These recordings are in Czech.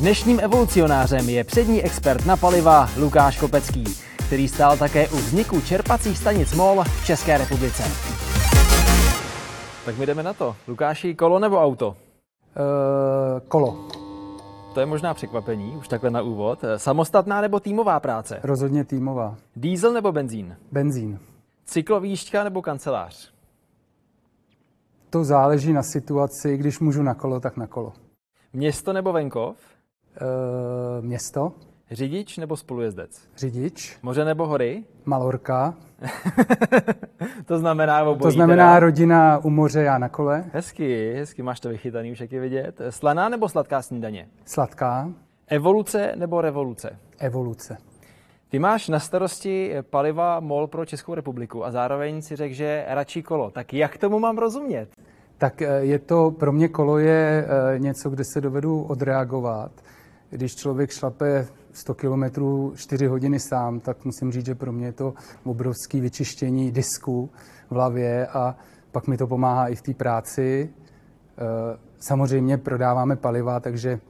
Dnešním evolucionářem je přední expert na paliva Lukáš Kopecký, který stál také u vzniku čerpacích stanic MOL v České republice. Tak my jdeme na to. Lukáši, kolo nebo auto? Uh, kolo. To je možná překvapení, už takhle na úvod. Samostatná nebo týmová práce? Rozhodně týmová. Diesel nebo benzín? Benzín. Cyklovíšťka nebo kancelář? To záleží na situaci. Když můžu na kolo, tak na kolo. Město nebo venkov? Uh, město. Řidič nebo spolujezdec? Řidič. Moře nebo hory? Malorka. to znamená obojí, To znamená teda. rodina u moře, já na kole. Hezky, hezky, máš to vychytaný, už jak je vidět. Slaná nebo sladká snídaně? Sladká. Evoluce nebo revoluce? Evoluce. Ty máš na starosti paliva MOL pro Českou republiku a zároveň si řekl, že radši kolo. Tak jak tomu mám rozumět? Tak eh, je to, pro mě kolo je eh, něco, kde se dovedu odreagovat. Když člověk šlape 100 kilometrů 4 hodiny sám, tak musím říct, že pro mě je to obrovské vyčištění disku v hlavě a pak mi to pomáhá i v té práci. Eh, samozřejmě prodáváme paliva, takže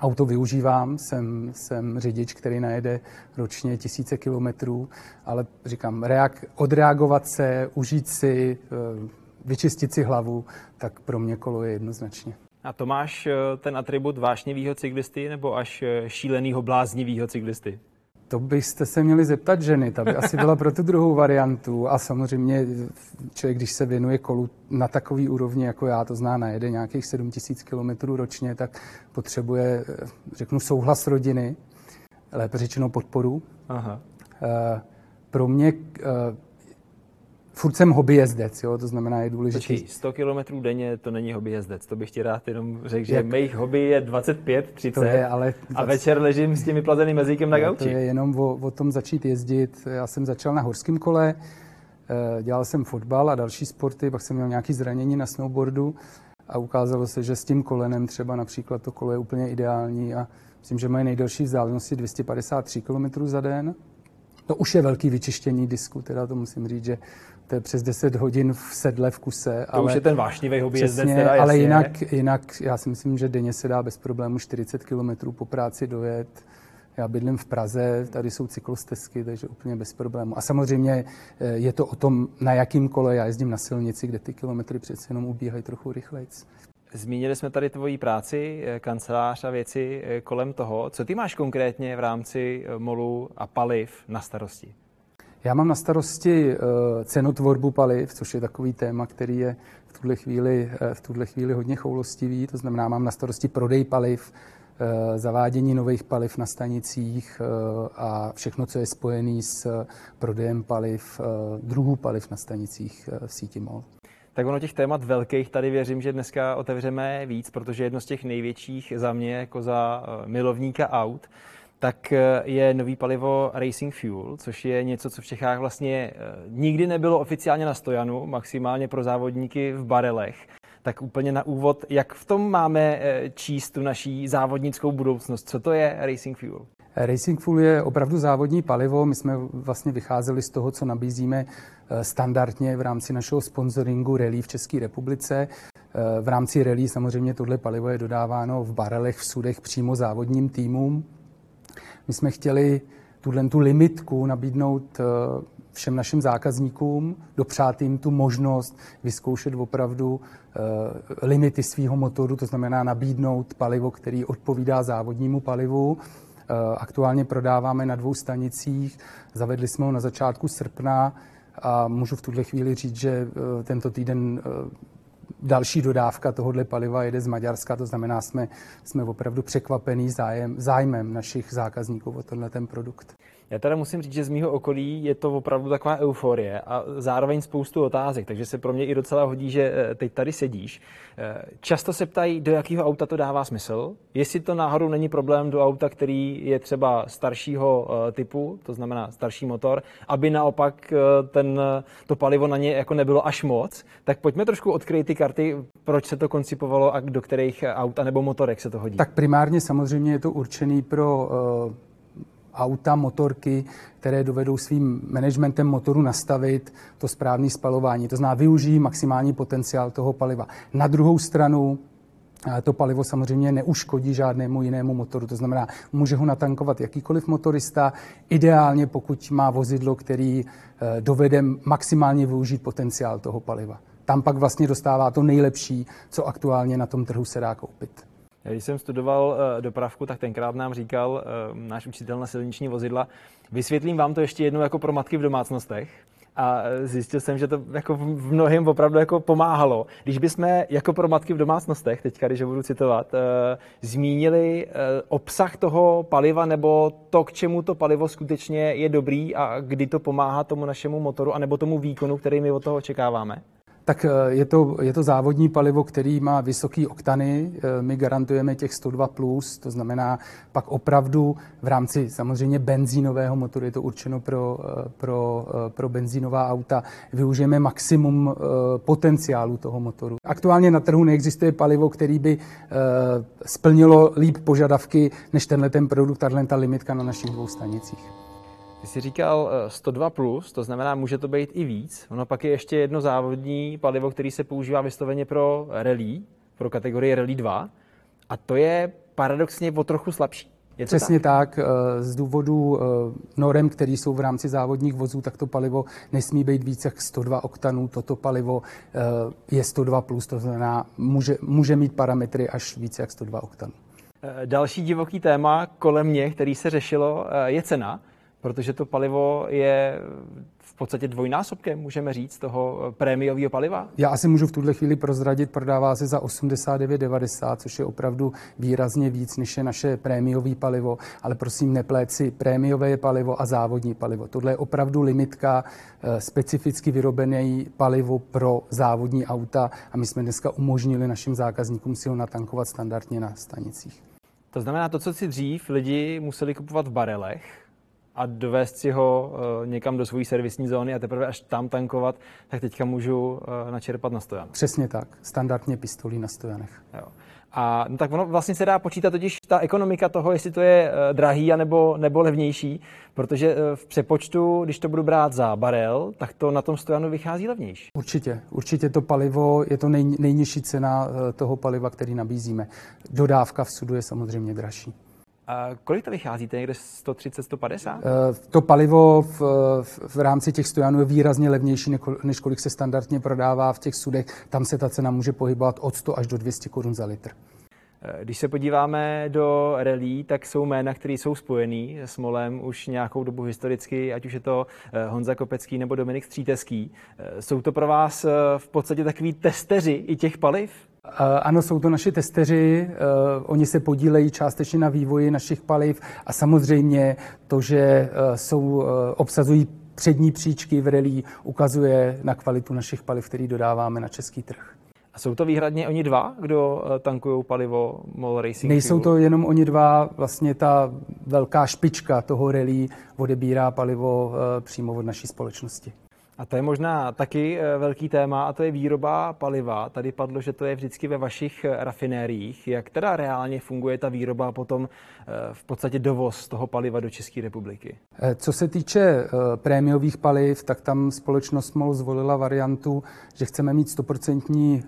auto využívám, jsem, jsem řidič, který najede ročně tisíce kilometrů, ale říkám, reak, odreagovat se, užít si, eh, vyčistit si hlavu, tak pro mě kolo je jednoznačně. A to máš eh, ten atribut vášnivého cyklisty nebo až eh, šíleného bláznivého cyklisty? To byste se měli zeptat ženy, ta by asi byla pro tu druhou variantu. A samozřejmě člověk, když se věnuje kolu na takový úrovni, jako já, to zná, najede nějakých 7000 km ročně, tak potřebuje, eh, řeknu, souhlas rodiny, lépe řečeno podporu. Aha. Pro mě furt jsem hobby jezdec, jo, to znamená, je důležité. Počkej, 100 km denně to není hobby jezdec, to bych ti rád jenom řekl, že Jak... mých hobby je 25, 30 to je, ale 20... a večer ležím s tím vyplazeným mezíkem na gauči. To je jenom o, o tom začít jezdit. Já jsem začal na horském kole, eh, dělal jsem fotbal a další sporty, pak jsem měl nějaké zranění na snowboardu a ukázalo se, že s tím kolenem třeba například to kolo je úplně ideální a myslím, že moje nejdelší vzdálenost je 253 km za den. To už je velký vyčištění disku, teda to musím říct, že to je přes 10 hodin v sedle v kuse. To ale, už je ten vášnivý hobby jezdec teda. Ale jinak, jinak já si myslím, že denně se dá bez problému 40 km po práci dojet. Já bydlím v Praze, tady jsou cyklostezky, takže úplně bez problému. A samozřejmě eh, je to o tom, na jakým kole já jezdím na silnici, kde ty kilometry přece jenom ubíhají trochu rychleji. Zmínili jsme tady tvoji práci, eh, kancelář a věci eh, kolem toho. Co ty máš konkrétně v rámci molu a paliv na starosti? Já mám na starosti cenotvorbu paliv, což je takový téma, který je v tuhle chvíli, v tuhle chvíli hodně choulostivý. To znamená, mám na starosti prodej paliv, zavádění nových paliv na stanicích a všechno, co je spojené s prodejem paliv, druhů paliv na stanicích v síti MOL. Tak ono těch témat velkých tady věřím, že dneska otevřeme víc, protože jedno z těch největších za mě jako za milovníka aut tak eh, je nový palivo Racing Fuel, což je něco, co v Čechách vlastně eh, nikdy nebylo oficiálně na stojanu, maximálně pro závodníky v barelech. Tak úplně na úvod, jak v tom máme eh, číst tu naší závodnickou budoucnost? Co to je Racing Fuel? Racing Fuel je opravdu závodní palivo. My jsme vlastně vycházeli z toho, co nabízíme standardně v rámci našeho sponsoringu rally v České republice. V rámci rally samozřejmě tohle palivo je dodáváno v barelech, v sudech přímo závodním týmům. My jsme chtěli tuhle tu limitku nabídnout eh, všem našim zákazníkům, dopřát jim tu možnost vyzkoušet opravdu eh, limity svého motoru, to znamená nabídnout palivo, který odpovídá závodnímu palivu. Eh, aktuálně prodáváme na dvou stanicích, zavedli jsme ho na začátku srpna a můžu v tuhle chvíli říct, že tento týden další dodávka tohohle paliva jede z Maďarska, to znamená, jsme, jsme opravdu překvapení zájem, zájmem našich zákazníků o tenhle ten produkt. Já teda musím říct, že z mého okolí je to opravdu taková euforie a zároveň spoustu otázek, takže se pro mě i docela hodí, že eh, teď tady sedíš. Eh, často se ptají, do jakého auta to dává smysl, jestli to náhodou není problém do auta, který je třeba staršího eh, typu, to znamená starší motor, aby naopak ten, to palivo na ně jako nebylo až moc, tak pojďme trošku odkryt ty karty, proč se to koncipovalo a do kterých aut nebo motorek se to hodí. Tak primárně samozřejmě je to určený pro auta, motorky, které dovedou svým managementem motoru nastavit to správné spalování. To znamená, využijí maximální potenciál toho paliva. Na druhou stranu to palivo samozřejmě neuškodí žádnému jinému motoru. To znamená, může ho natankovat jakýkoliv motorista, ideálně pokud má vozidlo, který eh, dovede maximálně využít potenciál toho paliva. Tam pak vlastně dostává to nejlepší, co aktuálně na tom trhu se dá koupit. Když jsem studoval eh, dopravku, tak tenkrát nám říkal eh, náš učitel na silniční vozidla, vysvětlím vám to ještě jednou jako pro matky v domácnostech a zjistil jsem, že to jako v mnohem opravdu jako pomáhalo. Když bychom jako pro matky v domácnostech, teďka, když ho budu citovat, eh, zmínili obsah toho paliva nebo to, k čemu to palivo skutečně je dobrý a kdy to pomáhá tomu našemu motoru anebo tomu výkonu, který my od toho očekáváme? Tak eh, je to, je to závodní palivo, který má vysoký oktany. Eh, my garantujeme těch 102+, plus, to znamená pak opravdu v rámci samozřejmě benzínového motoru, je to určeno pro, eh, pro, pro benzínová auta, využijeme maximum potenciálu toho motoru. Aktuálně na trhu neexistuje palivo, který by splnilo líp požadavky než tenhle ten produkt, tahle ta limitka na našich dvou stanicích. Ty jsi říkal 102+, plus, to znamená, může to být i víc. Ono pak je ještě jedno závodní palivo, který se používá vysloveně pro rally, pro kategorii Rally 2, a to je paradoxně o trochu slabší. Je Přesně tak? tak. Eh, z důvodu eh, norem, které jsou v rámci závodních vozů, tak to palivo nesmí být více jak 102 oktanů. Toto palivo eh, je 102+, plus, to znamená, může, může mít parametry až více jak 102 oktanů. Další divoký téma kolem mě, který se řešilo, je cena protože to palivo je v podstatě dvojnásobkem, můžeme říct, toho prémiového paliva? Já asi můžu v tuhle chvíli prozradit, prodává se za 89,90, což je opravdu výrazně víc, než je naše prémiové palivo, ale prosím neplét si prémiové palivo a závodní palivo. Tohle je opravdu limitka, eh, specificky vyrobené palivo pro závodní auta a my jsme dneska umožnili našim zákazníkům si ho natankovat standardně na stanicích. To znamená, to, co si dřív lidi museli kupovat v barelech, a dovést si ho uh, někam do své servisní zóny a teprve až tam tankovat, tak teďka můžu uh, načerpat na stojan. Přesně tak, standardně pistolí na stojanech. Jo. A no, tak ono vlastně se dá počítat totiž ta ekonomika toho, jestli to je uh, drahý anebo, nebo levnější, protože v přepočtu, když to budu brát za barel, tak to na tom stojanu vychází levnější. Určitě, určitě to palivo je to nej, nejnižší cena toho paliva, který nabízíme. Dodávka v sudu je samozřejmě dražší. A kolik to vychází? To je někde 130, 150? Eh, to palivo v, v, v rámci těch stojanů je výrazně levnější, než kolik se standardně prodává v těch sudech. Tam se ta cena může pohybovat od 100 až do 200 korun za litr. Eh, když se podíváme do relí, tak jsou jména, které jsou spojený s Molem už nějakou dobu historicky, ať už je to eh, Honza Kopecký nebo Dominik Stříteský. Jsou to pro vás v podstatě takový testeři i těch paliv? Ano, jsou to naši testeři, eh, oni se podílejí částečně na vývoji našich paliv a samozřejmě to, že eh, jsou, eh, obsazují přední příčky v relí, ukazuje na kvalitu našich paliv, který dodáváme na český trh. A jsou to výhradně oni dva, kdo tankují palivo MOL Racing Nejsou Fuel? to jenom oni dva, vlastně ta velká špička toho relí odebírá palivo přímo od naší společnosti. A to je možná taky eh, velký téma a to je výroba paliva. Tady padlo, že to je vždycky ve vašich eh, rafinériích. Jak teda reálně funguje ta výroba a potom eh, v podstatě dovoz toho paliva do České republiky? Co se týče prémiových paliv, tak tam společnost MOL zvolila variantu, že chceme mít 100%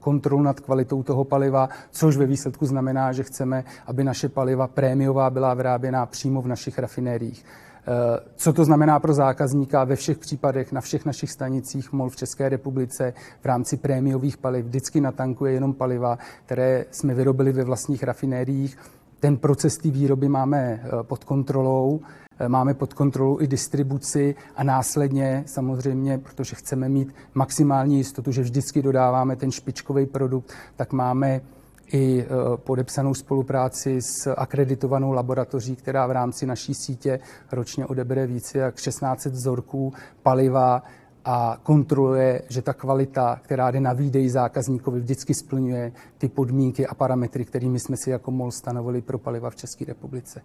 kontrolu nad kvalitou toho paliva, což ve výsledku znamená, že chceme, aby naše paliva prémiová byla vyráběna přímo v našich rafinériích. Eh, co to znamená pro zákazníka ve všech případech, na všech našich stanicích MOL v České republice v rámci prémiových paliv vždycky natankuje jenom paliva, které jsme vyrobili ve vlastních rafinériích. Ten proces té výroby máme eh, pod kontrolou, eh, máme pod kontrolou i distribuci a následně samozřejmě, protože chceme mít maximální jistotu, že vždycky dodáváme ten špičkový produkt, tak máme i e, podepsanou spolupráci s akreditovanou laboratoří, která v rámci naší sítě ročně odebere více jak 16 vzorků paliva a kontroluje, že ta kvalita, která jde na výdej zákazníkovi, vždycky splňuje ty podmínky a parametry, kterými jsme si jako MOL stanovili pro paliva v České republice.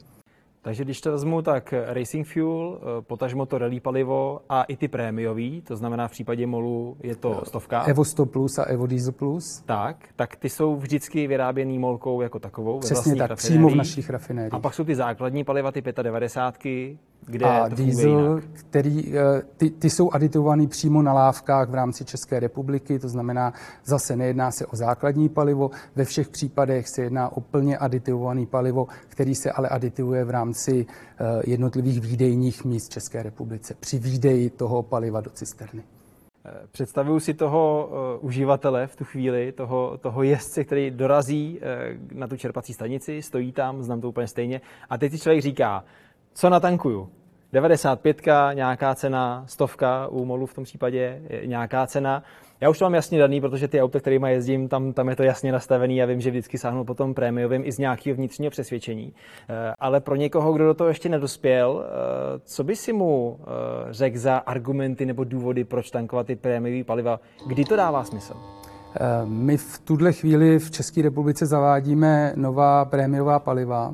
Takže když to vezmu, tak Racing Fuel, eh, potažmo to rally palivo a i ty prémiový, to znamená v případě MOLu je to stovka. Evo 100 Plus a Evo Diesel Plus. Tak, tak ty jsou vždycky vyráběný molkou jako takovou. Přesně tak, přímo v našich rafinériích. A pak jsou ty základní paliva, ty 95, kde a to diesel, který, eh, ty, ty jsou aditivovaný přímo na lávkách v rámci České republiky, to znamená, zase nejedná se o základní palivo, ve všech případech se jedná o plně aditivovaný palivo, který se ale aditivuje v rámci eh, jednotlivých výdejních míst České republice při výdeji toho paliva do cisterny. Eh, představuju si toho uživatele v tu chvíli, toho, toho jezdce, který dorazí na tu čerpací stanici, stojí tam, znám to úplně stejně, a teď si člověk říká, co natankuju? 95, nějaká cena, stovka u molu v tom případě, nějaká cena. Já už to mám jasně daný, protože ty auta, kterými jezdím, tam, tam je to jasně nastavený a vím, že vždycky sáhnu potom prémiovým i z nějakého vnitřního přesvědčení. Eh, ale pro někoho, kdo do toho ještě nedospěl, eh, co by si mu eh, řekl za argumenty nebo důvody, proč tankovat ty prémiové paliva? Kdy to dává smysl? My v tuhle chvíli v České republice zavádíme nová prémiová paliva,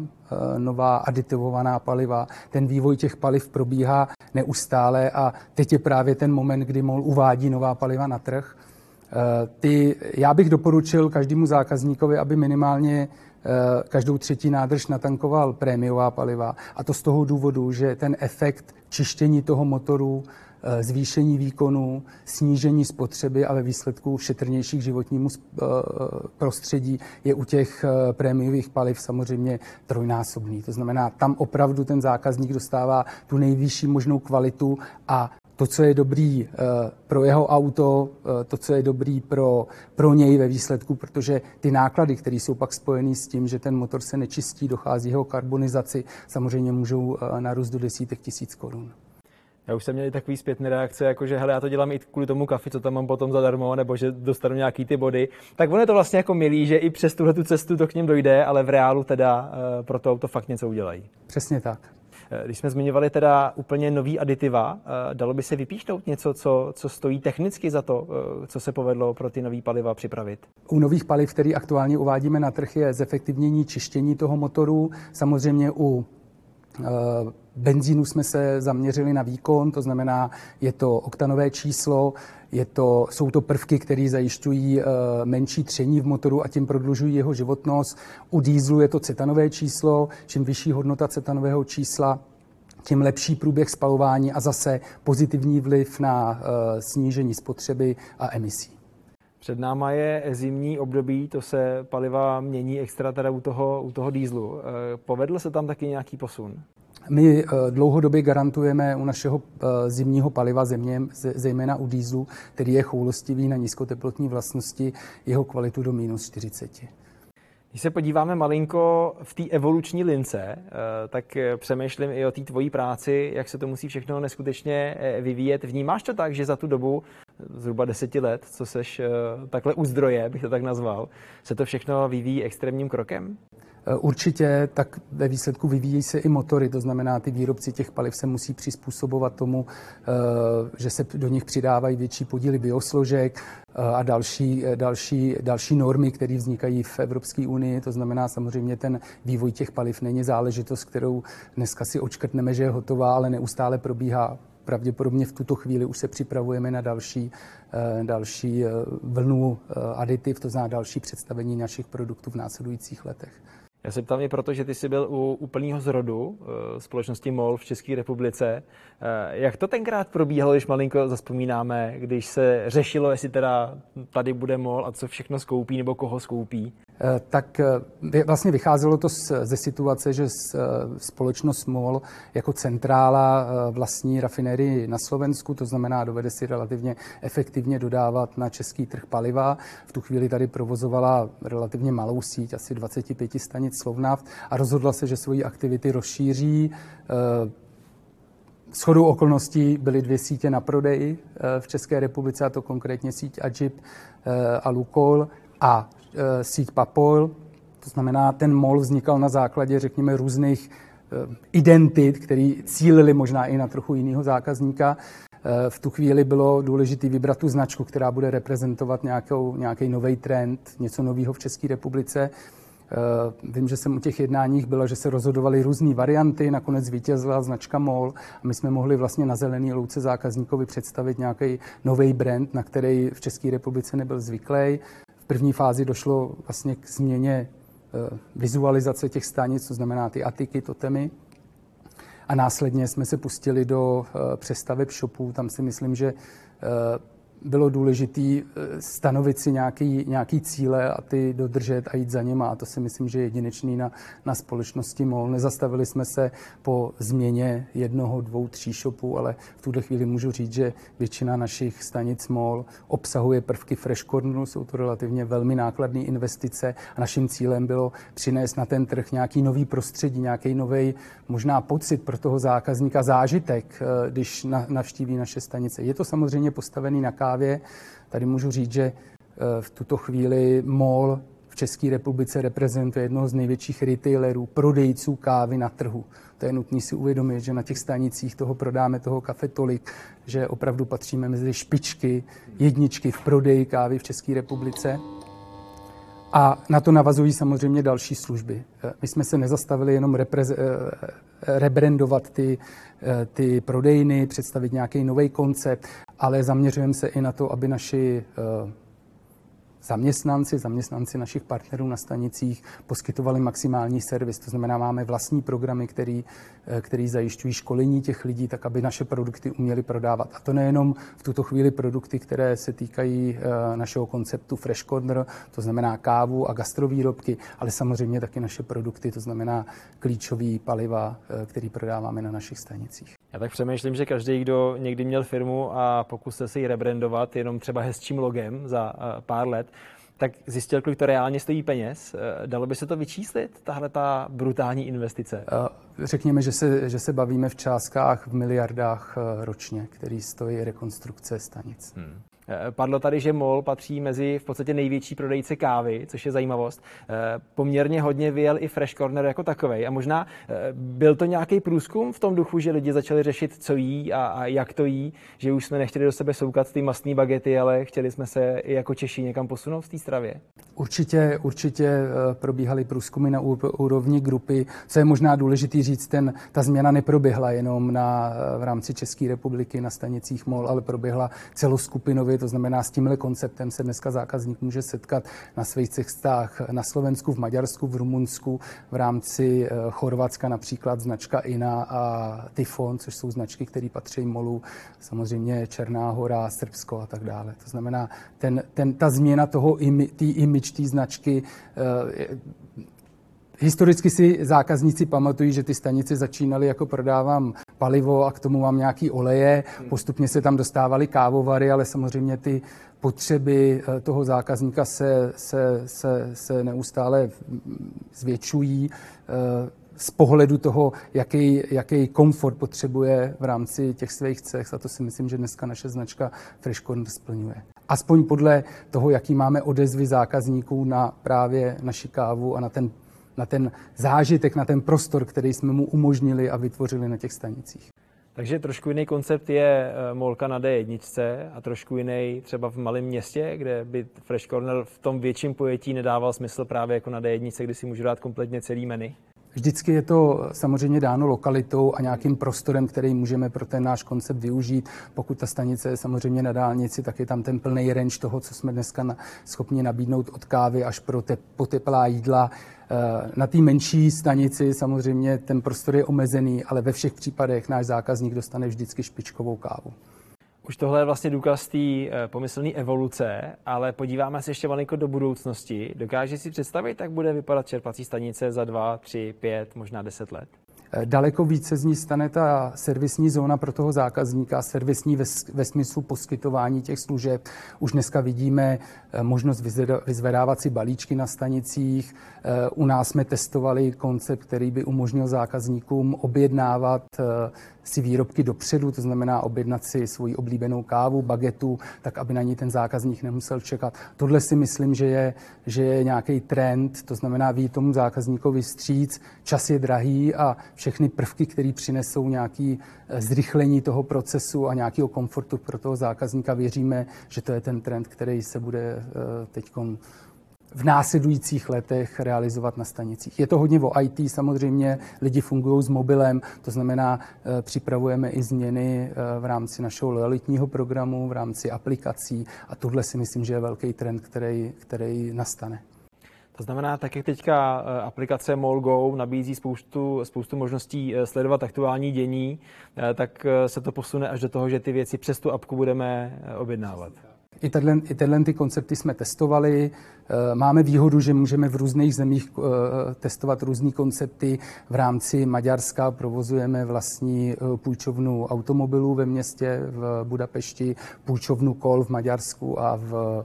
nová aditivovaná paliva. Ten vývoj těch paliv probíhá neustále a teď je právě ten moment, kdy MOL uvádí nová paliva na trh. Ty, já bych doporučil každému zákazníkovi, aby minimálně každou třetí nádrž natankoval prémiová paliva. A to z toho důvodu, že ten efekt čištění toho motoru Eh, zvýšení výkonu, snížení spotřeby a ve výsledku šetrnějších životnímu eh, prostředí je u těch eh, prémiových paliv samozřejmě trojnásobný. To znamená, tam opravdu ten zákazník dostává tu nejvyšší možnou kvalitu a to, co je dobrý pro jeho auto, to, co je dobrý pro, pro něj ve výsledku, protože ty náklady, které jsou pak spojené s tím, že ten motor se nečistí, dochází jeho karbonizaci, samozřejmě můžou narůst do desítek tisíc korun. Já už jsem měl takový zpětné reakce, jako že hele, já to dělám i kvůli tomu kafi, co tam mám potom zadarmo, nebo že dostanu nějaký ty body. Tak ono je to vlastně jako milý, že i přes tuhle tu cestu to k něm dojde, ale v reálu teda uh, pro to auto fakt něco udělají. Přesně tak. Eh, když jsme zmiňovali teda úplně nový aditiva, eh, dalo by se vypíšnout něco, co, co stojí technicky za to, co se povedlo pro ty nový paliva připravit? U nových paliv, který aktuálně uvádíme na trh, je zefektivnění čištění toho motoru. Samozřejmě u benzínu jsme se zaměřili na výkon, to znamená, je to oktanové číslo, je to, jsou to prvky, které zajišťují uh, menší tření v motoru a tím prodlužují jeho životnost. U dýzlu je to cetanové číslo, čím vyšší hodnota cetanového čísla, tím lepší průběh spalování a zase pozitivní vliv na uh, snížení spotřeby a emisí. Před náma je zimní období, to se paliva mění extra teda u toho, u toho dýzlu. Eh, povedl se tam taky nějaký posun? My eh, dlouhodobě garantujeme u našeho eh, zimního paliva země, zejména u dýzlu, který je choulostivý na nízkoteplotní vlastnosti, jeho kvalitu do minus 40. Když se podíváme malinko v té evoluční lince, eh, tak přemýšlím i o té tvojí práci, jak se to musí všechno neskutečně vyvíjet. Vnímáš to tak, že za tu dobu zhruba deseti let, co seš takhle u zdroje, bych to tak nazval, se to všechno vyvíjí extrémním krokem? Eh, určitě tak ve výsledku vyvíjí se i motory, to znamená, ty výrobci těch paliv se musí přizpůsobovat tomu, eh, že se do nich přidávají větší podíly biosložek eh, a další, další, další normy, které vznikají v Evropské unii. To znamená, samozřejmě ten vývoj těch paliv není záležitost, kterou dneska si očkrtneme, že je hotová, ale neustále probíhá pravděpodobně v tuto chvíli už se připravujeme na další, další vlnu aditiv, to znamená další představení našich produktů v následujících letech. Já se ptám i proto, že ty jsi byl u úplného zrodu eh, společnosti MOL v České republice. Eh, jak to tenkrát probíhalo, když malinko zaspomínáme, když se řešilo, jestli teda tady bude MOL a co všechno skoupí nebo koho skoupí? Eh, tak eh, vlastně vycházelo to ze situace, že eh, společnost MOL jako centrála vlastní rafinérii na Slovensku, to znamená, dovede si relativně efektivně dodávat na český trh paliva. V tu chvíli tady provozovala relativně malou síť, asi 25 stanic Slovnaft a rozhodla se, že svoji aktivity rozšíří. Shodou okolností byly dvě sítě na prodej v České republice, a to konkrétně síť Ajib a Lukol a síť Papol, to znamená, ten mol vznikal na základě, řekněme, různých eh, identit, které cílili možná i na trochu jiného zákazníka. Eh, v tu chvíli bylo důležité vybrat tu značku, která bude reprezentovat nějakou, nějaký nový trend, něco nového v České republice. Vím, že jsem u těch jednáních byla, že se rozhodovaly různé varianty, nakonec vítězila značka MOL a my jsme mohli vlastně na zelený louce zákazníkovi představit nějaký nový brand, na který v České republice nebyl zvyklý. V první fázi došlo vlastně k změně eh, vizualizace těch stanic, to znamená ty atiky, totemy. A následně jsme se pustili do přestaveb shopů. Tam si myslím, že bylo důležité eh, stanovit si nějaký, nějaký cíle a ty dodržet a jít za něma. A to si myslím, že je jedinečný na, na společnosti MOL. Nezastavili jsme se po změně jednoho, dvou, tří shopů, ale v tuhle chvíli můžu říct, že většina našich stanic MOL obsahuje prvky Fresh Corneru. Jsou to relativně velmi nákladné investice a naším cílem bylo přinést na ten trh nějaký nový prostředí, nějaký nový možná pocit pro toho zákazníka, zážitek, eh, když navštíví naše stanice. Je to samozřejmě postavený na kávu, zprávě. Tady můžu říct, že eh, v tuto chvíli MOL v České republice reprezentuje jednoho z největších retailerů, prodejců kávy na trhu. To je nutné si uvědomit, že na těch stanicích toho prodáme toho kafe tolik, že opravdu patříme mezi špičky, jedničky v prodeji kávy v České republice. A na to navazují samozřejmě další služby. Eh, my jsme se nezastavili jenom eh, rebrandovat ty, ty prodejny, představit nějaký nový koncept, ale zaměřujeme se i na to, aby naši eh, zaměstnanci, zaměstnanci našich partnerů na stanicích poskytovali maximální servis. To znamená, máme vlastní programy, který, eh, který zajišťují školení těch lidí, tak aby naše produkty uměli prodávat. A to nejenom v tuto chvíli produkty, které se týkají eh, našeho konceptu Fresh Corner, to znamená kávu a gastrovýrobky, ale samozřejmě taky naše produkty, to znamená klíčové paliva, který prodáváme na našich stanicích. Já tak přemýšlím, že každý, kdo někdy měl firmu a pokusil se ji rebrandovat jenom třeba hezčím logem za eh, pár let, tak zjistil, kolik to reálně stojí peněz. Eh, dalo by se to vyčíslit, tahle ta brutální investice? Eh, řekněme, že se, že se bavíme v částkách v miliardách ročně, který stojí rekonstrukce stanic. Hmm. Eh, padlo tady, že MOL patří mezi v podstatě největší prodejce kávy, což je zajímavost. Eh, poměrně hodně vyjel i Fresh Corner jako takový. A možná eh, byl to nějaký průzkum v tom duchu, že lidi začali řešit, co jí a, a jak to jí, že už jsme nechtěli do sebe soukat ty mastné bagety, ale chtěli jsme se i jako Češi někam posunout v té stravě? Určitě, určitě probíhaly průzkumy na úrovni grupy. Co je možná důležitý říct, ten, ta změna neproběhla jenom na, v rámci České republiky na stanicích MOL, ale proběhla celoskupinově Evropy, to znamená s tímhle konceptem se dneska zákazník může setkat na svých cestách na Slovensku, v Maďarsku, v Rumunsku, v rámci eh, Chorvatska například značka INA a Tyfon, což jsou značky, které patří MOLu, samozřejmě Černá hora, Srbsko a tak dále. To znamená, ten, ten, ta změna toho, té image té značky eh, Historicky si zákazníci pamatují, že ty stanice začínaly jako prodávám palivo a k tomu mám nějaký oleje. Postupně se tam dostávaly kávovary, ale samozřejmě ty potřeby eh, toho zákazníka se, se, se, se neustále zvětšují eh, z pohledu toho, jaký, jaký komfort potřebuje v rámci těch svých cech. A to si myslím, že dneska naše značka Freshcorner splňuje. Aspoň podle toho, jaký máme odezvy zákazníků na právě naši kávu a na ten na ten zážitek, na ten prostor, který jsme mu umožnili a vytvořili na těch stanicích. Takže trošku jiný koncept je eh, Molka na D1 a trošku jiný třeba v malém městě, kde by Fresh Corner v tom větším pojetí nedával smysl právě jako na D1, kdy si můžu dát kompletně celý menu. Vždycky je to samozřejmě dáno lokalitou a nějakým prostorem, který můžeme pro ten náš koncept využít. Pokud ta stanice je samozřejmě na dálnici, tak je tam ten plný range toho, co jsme dneska na, schopni nabídnout od kávy až pro te, poteplá jídla. Eh, na té menší stanici samozřejmě ten prostor je omezený, ale ve všech případech náš zákazník dostane vždycky špičkovou kávu. Už tohle je vlastně důkaz té eh, pomyslné evoluce, ale podíváme se ještě malinko do budoucnosti. Dokáže si představit, jak bude vypadat čerpací stanice za dva, tři, pět, možná deset let? Eh, daleko více z ní stane ta servisní zóna pro toho zákazníka, servisní ve, ve smyslu poskytování těch služeb. Už dneska vidíme eh, možnost vyzvedávat si balíčky na stanicích. U nás jsme testovali koncept, který by umožnil zákazníkům objednávat si výrobky dopředu, to znamená objednat si svoji oblíbenou kávu, bagetu, tak aby na ní ten zákazník nemusel čekat. Tohle si myslím, že je, že je nějaký trend, to znamená ví tomu zákazníkovi stříc, čas je drahý a všechny prvky, které přinesou nějaký eh, zrychlení toho procesu a nějakého komfortu pro toho zákazníka, věříme, že to je ten trend, který se bude eh, teď v následujících letech realizovat na stanicích. Je to hodně o IT, samozřejmě lidi fungují s mobilem, to znamená, eh, připravujeme i změny eh, v rámci našeho loyalitního programu, v rámci aplikací a tohle si myslím, že je velký trend, který, který nastane. To znamená, tak jak teďka eh, aplikace MolGo nabízí spoustu, spoustu možností sledovat aktuální dění, tak se to posune až do toho, že ty věci přes tu apku budeme objednávat. I tyhle, I tyhle ty koncepty jsme testovali. Máme výhodu, že můžeme v různých zemích testovat různé koncepty. V rámci Maďarska provozujeme vlastní půjčovnu automobilů ve městě v Budapešti, půjčovnu kol v Maďarsku a v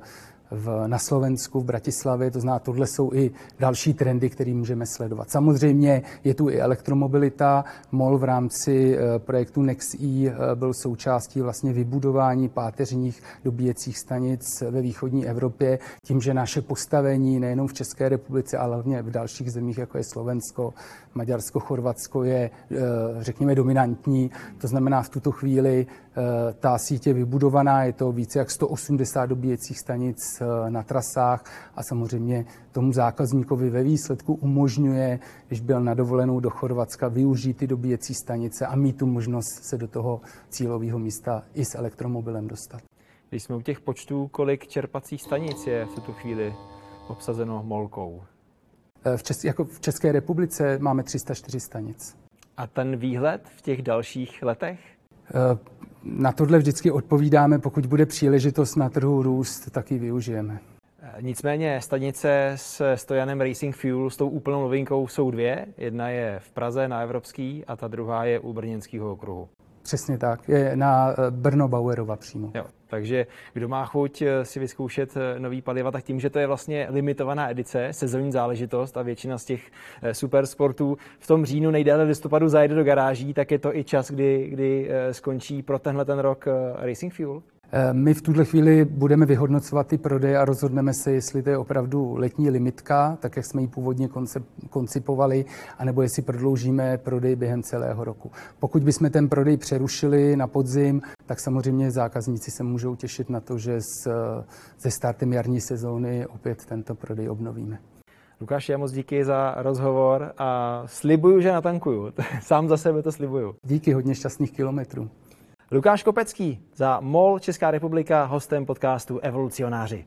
v, na Slovensku, v Bratislavě, to znamená, tohle jsou i další trendy, které můžeme sledovat. Samozřejmě je tu i elektromobilita. MOL v rámci eh, projektu NextE eh, byl součástí vlastně vybudování páteřních dobíjecích stanic ve východní Evropě, tím, že naše postavení nejenom v České republice, ale hlavně v dalších zemích, jako je Slovensko, Maďarsko, Chorvatsko, je, eh, řekněme, dominantní. To znamená, v tuto chvíli ta sítě vybudovaná, je to více jak 180 dobíjecích stanic Eh, na trasách a samozřejmě tomu zákazníkovi ve výsledku umožňuje, když byl na dovolenou do Chorvatska, využít ty dobíjecí stanice a mít tu možnost se do toho cílového místa i s elektromobilem dostat. Když jsme u těch počtů, kolik čerpacích stanic je v tuto chvíli obsazeno molkou? Eh, v, Čes, jako v České republice máme 304 stanic. A ten výhled v těch dalších letech? Eh, na tohle vždycky odpovídáme, pokud bude příležitost na trhu růst, tak ji využijeme. Nicméně stanice s stojanem Racing Fuel s tou úplnou novinkou jsou dvě. Jedna je v Praze na Evropský a ta druhá je u Brněnského okruhu. Přesně tak, je na eh, Brno Bauerova přímo. Jo, takže kdo má chuť eh, si vyzkoušet eh, nový paliva, tak tím, že to je vlastně limitovaná edice, sezónní záležitost a většina z těch super sportů v tom říjnu nejdéle listopadu zajede do garáží, tak je to i čas, kdy, kdy skončí pro tenhle ten rok Racing Fuel. Eh, my v tuhle chvíli budeme vyhodnocovat ty prodeje a rozhodneme se, jestli to je opravdu letní limitka, tak jak jsme ji původně koncipovali, anebo jestli prodloužíme prodej během celého roku. Pokud bychom ten prodej přerušili na podzim, tak samozřejmě zákazníci se můžou těšit na to, že s, se startem jarní sezóny opět tento prodej obnovíme. Lukáš, já moc díky za rozhovor a slibuju, že natankuju. Sám za sebe to slibuju. Díky, hodně šťastných kilometrů. Lukáš Kopecký za MOL Česká republika, hostem podcastu Evolucionáři.